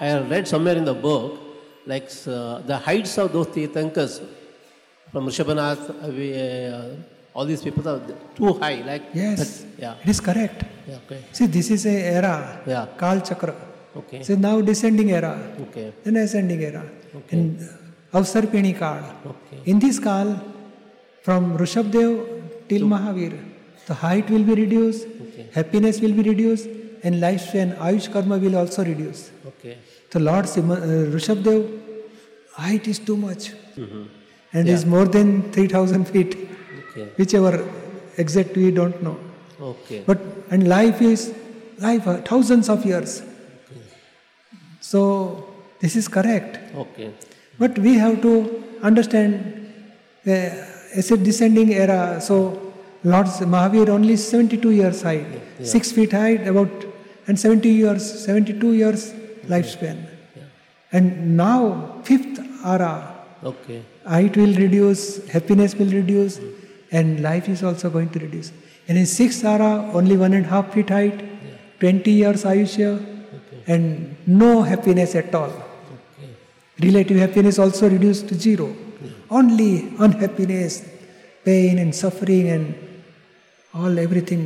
I read somewhere in the book, like uh, the heights of those Tirthankars from Rishabhanath, uh, we, uh, all these people are too high. Like Yes, that- yeah. it is correct. Yeah. Okay. See, this is a era, Yeah. Kal Chakra. Okay. So now descending era, Okay. then ascending era. Okay. In Avsarpini Kal. Okay. In this Kal, from Rishabdev till Mahavir, the height will be reduced, Okay. happiness will be reduced, and life lifespan, Ayush Karma will also reduce. Okay. The Lord Sima- uh, Rishabdev, height is too much Mhm. and Yeah. is more than 3000 feet, Okay. whichever exact we don't know. Okay. But and life is life uh, thousands of years. Okay. So this is correct. Okay. But we have to understand uh, as a descending era. So Lord Mahavir only 72 years high, Yeah. six feet high, about and 70 years, 72 years lifespan. Yeah. And now fifth ara. Okay. height will reduce, happiness will reduce, and life is also going to reduce. And in sixth ara, only one and a half feet height, 20 years Ayushya, Okay. and no happiness at all. Okay. Relative happiness also reduced to zero. Only unhappiness, pain and suffering and all everything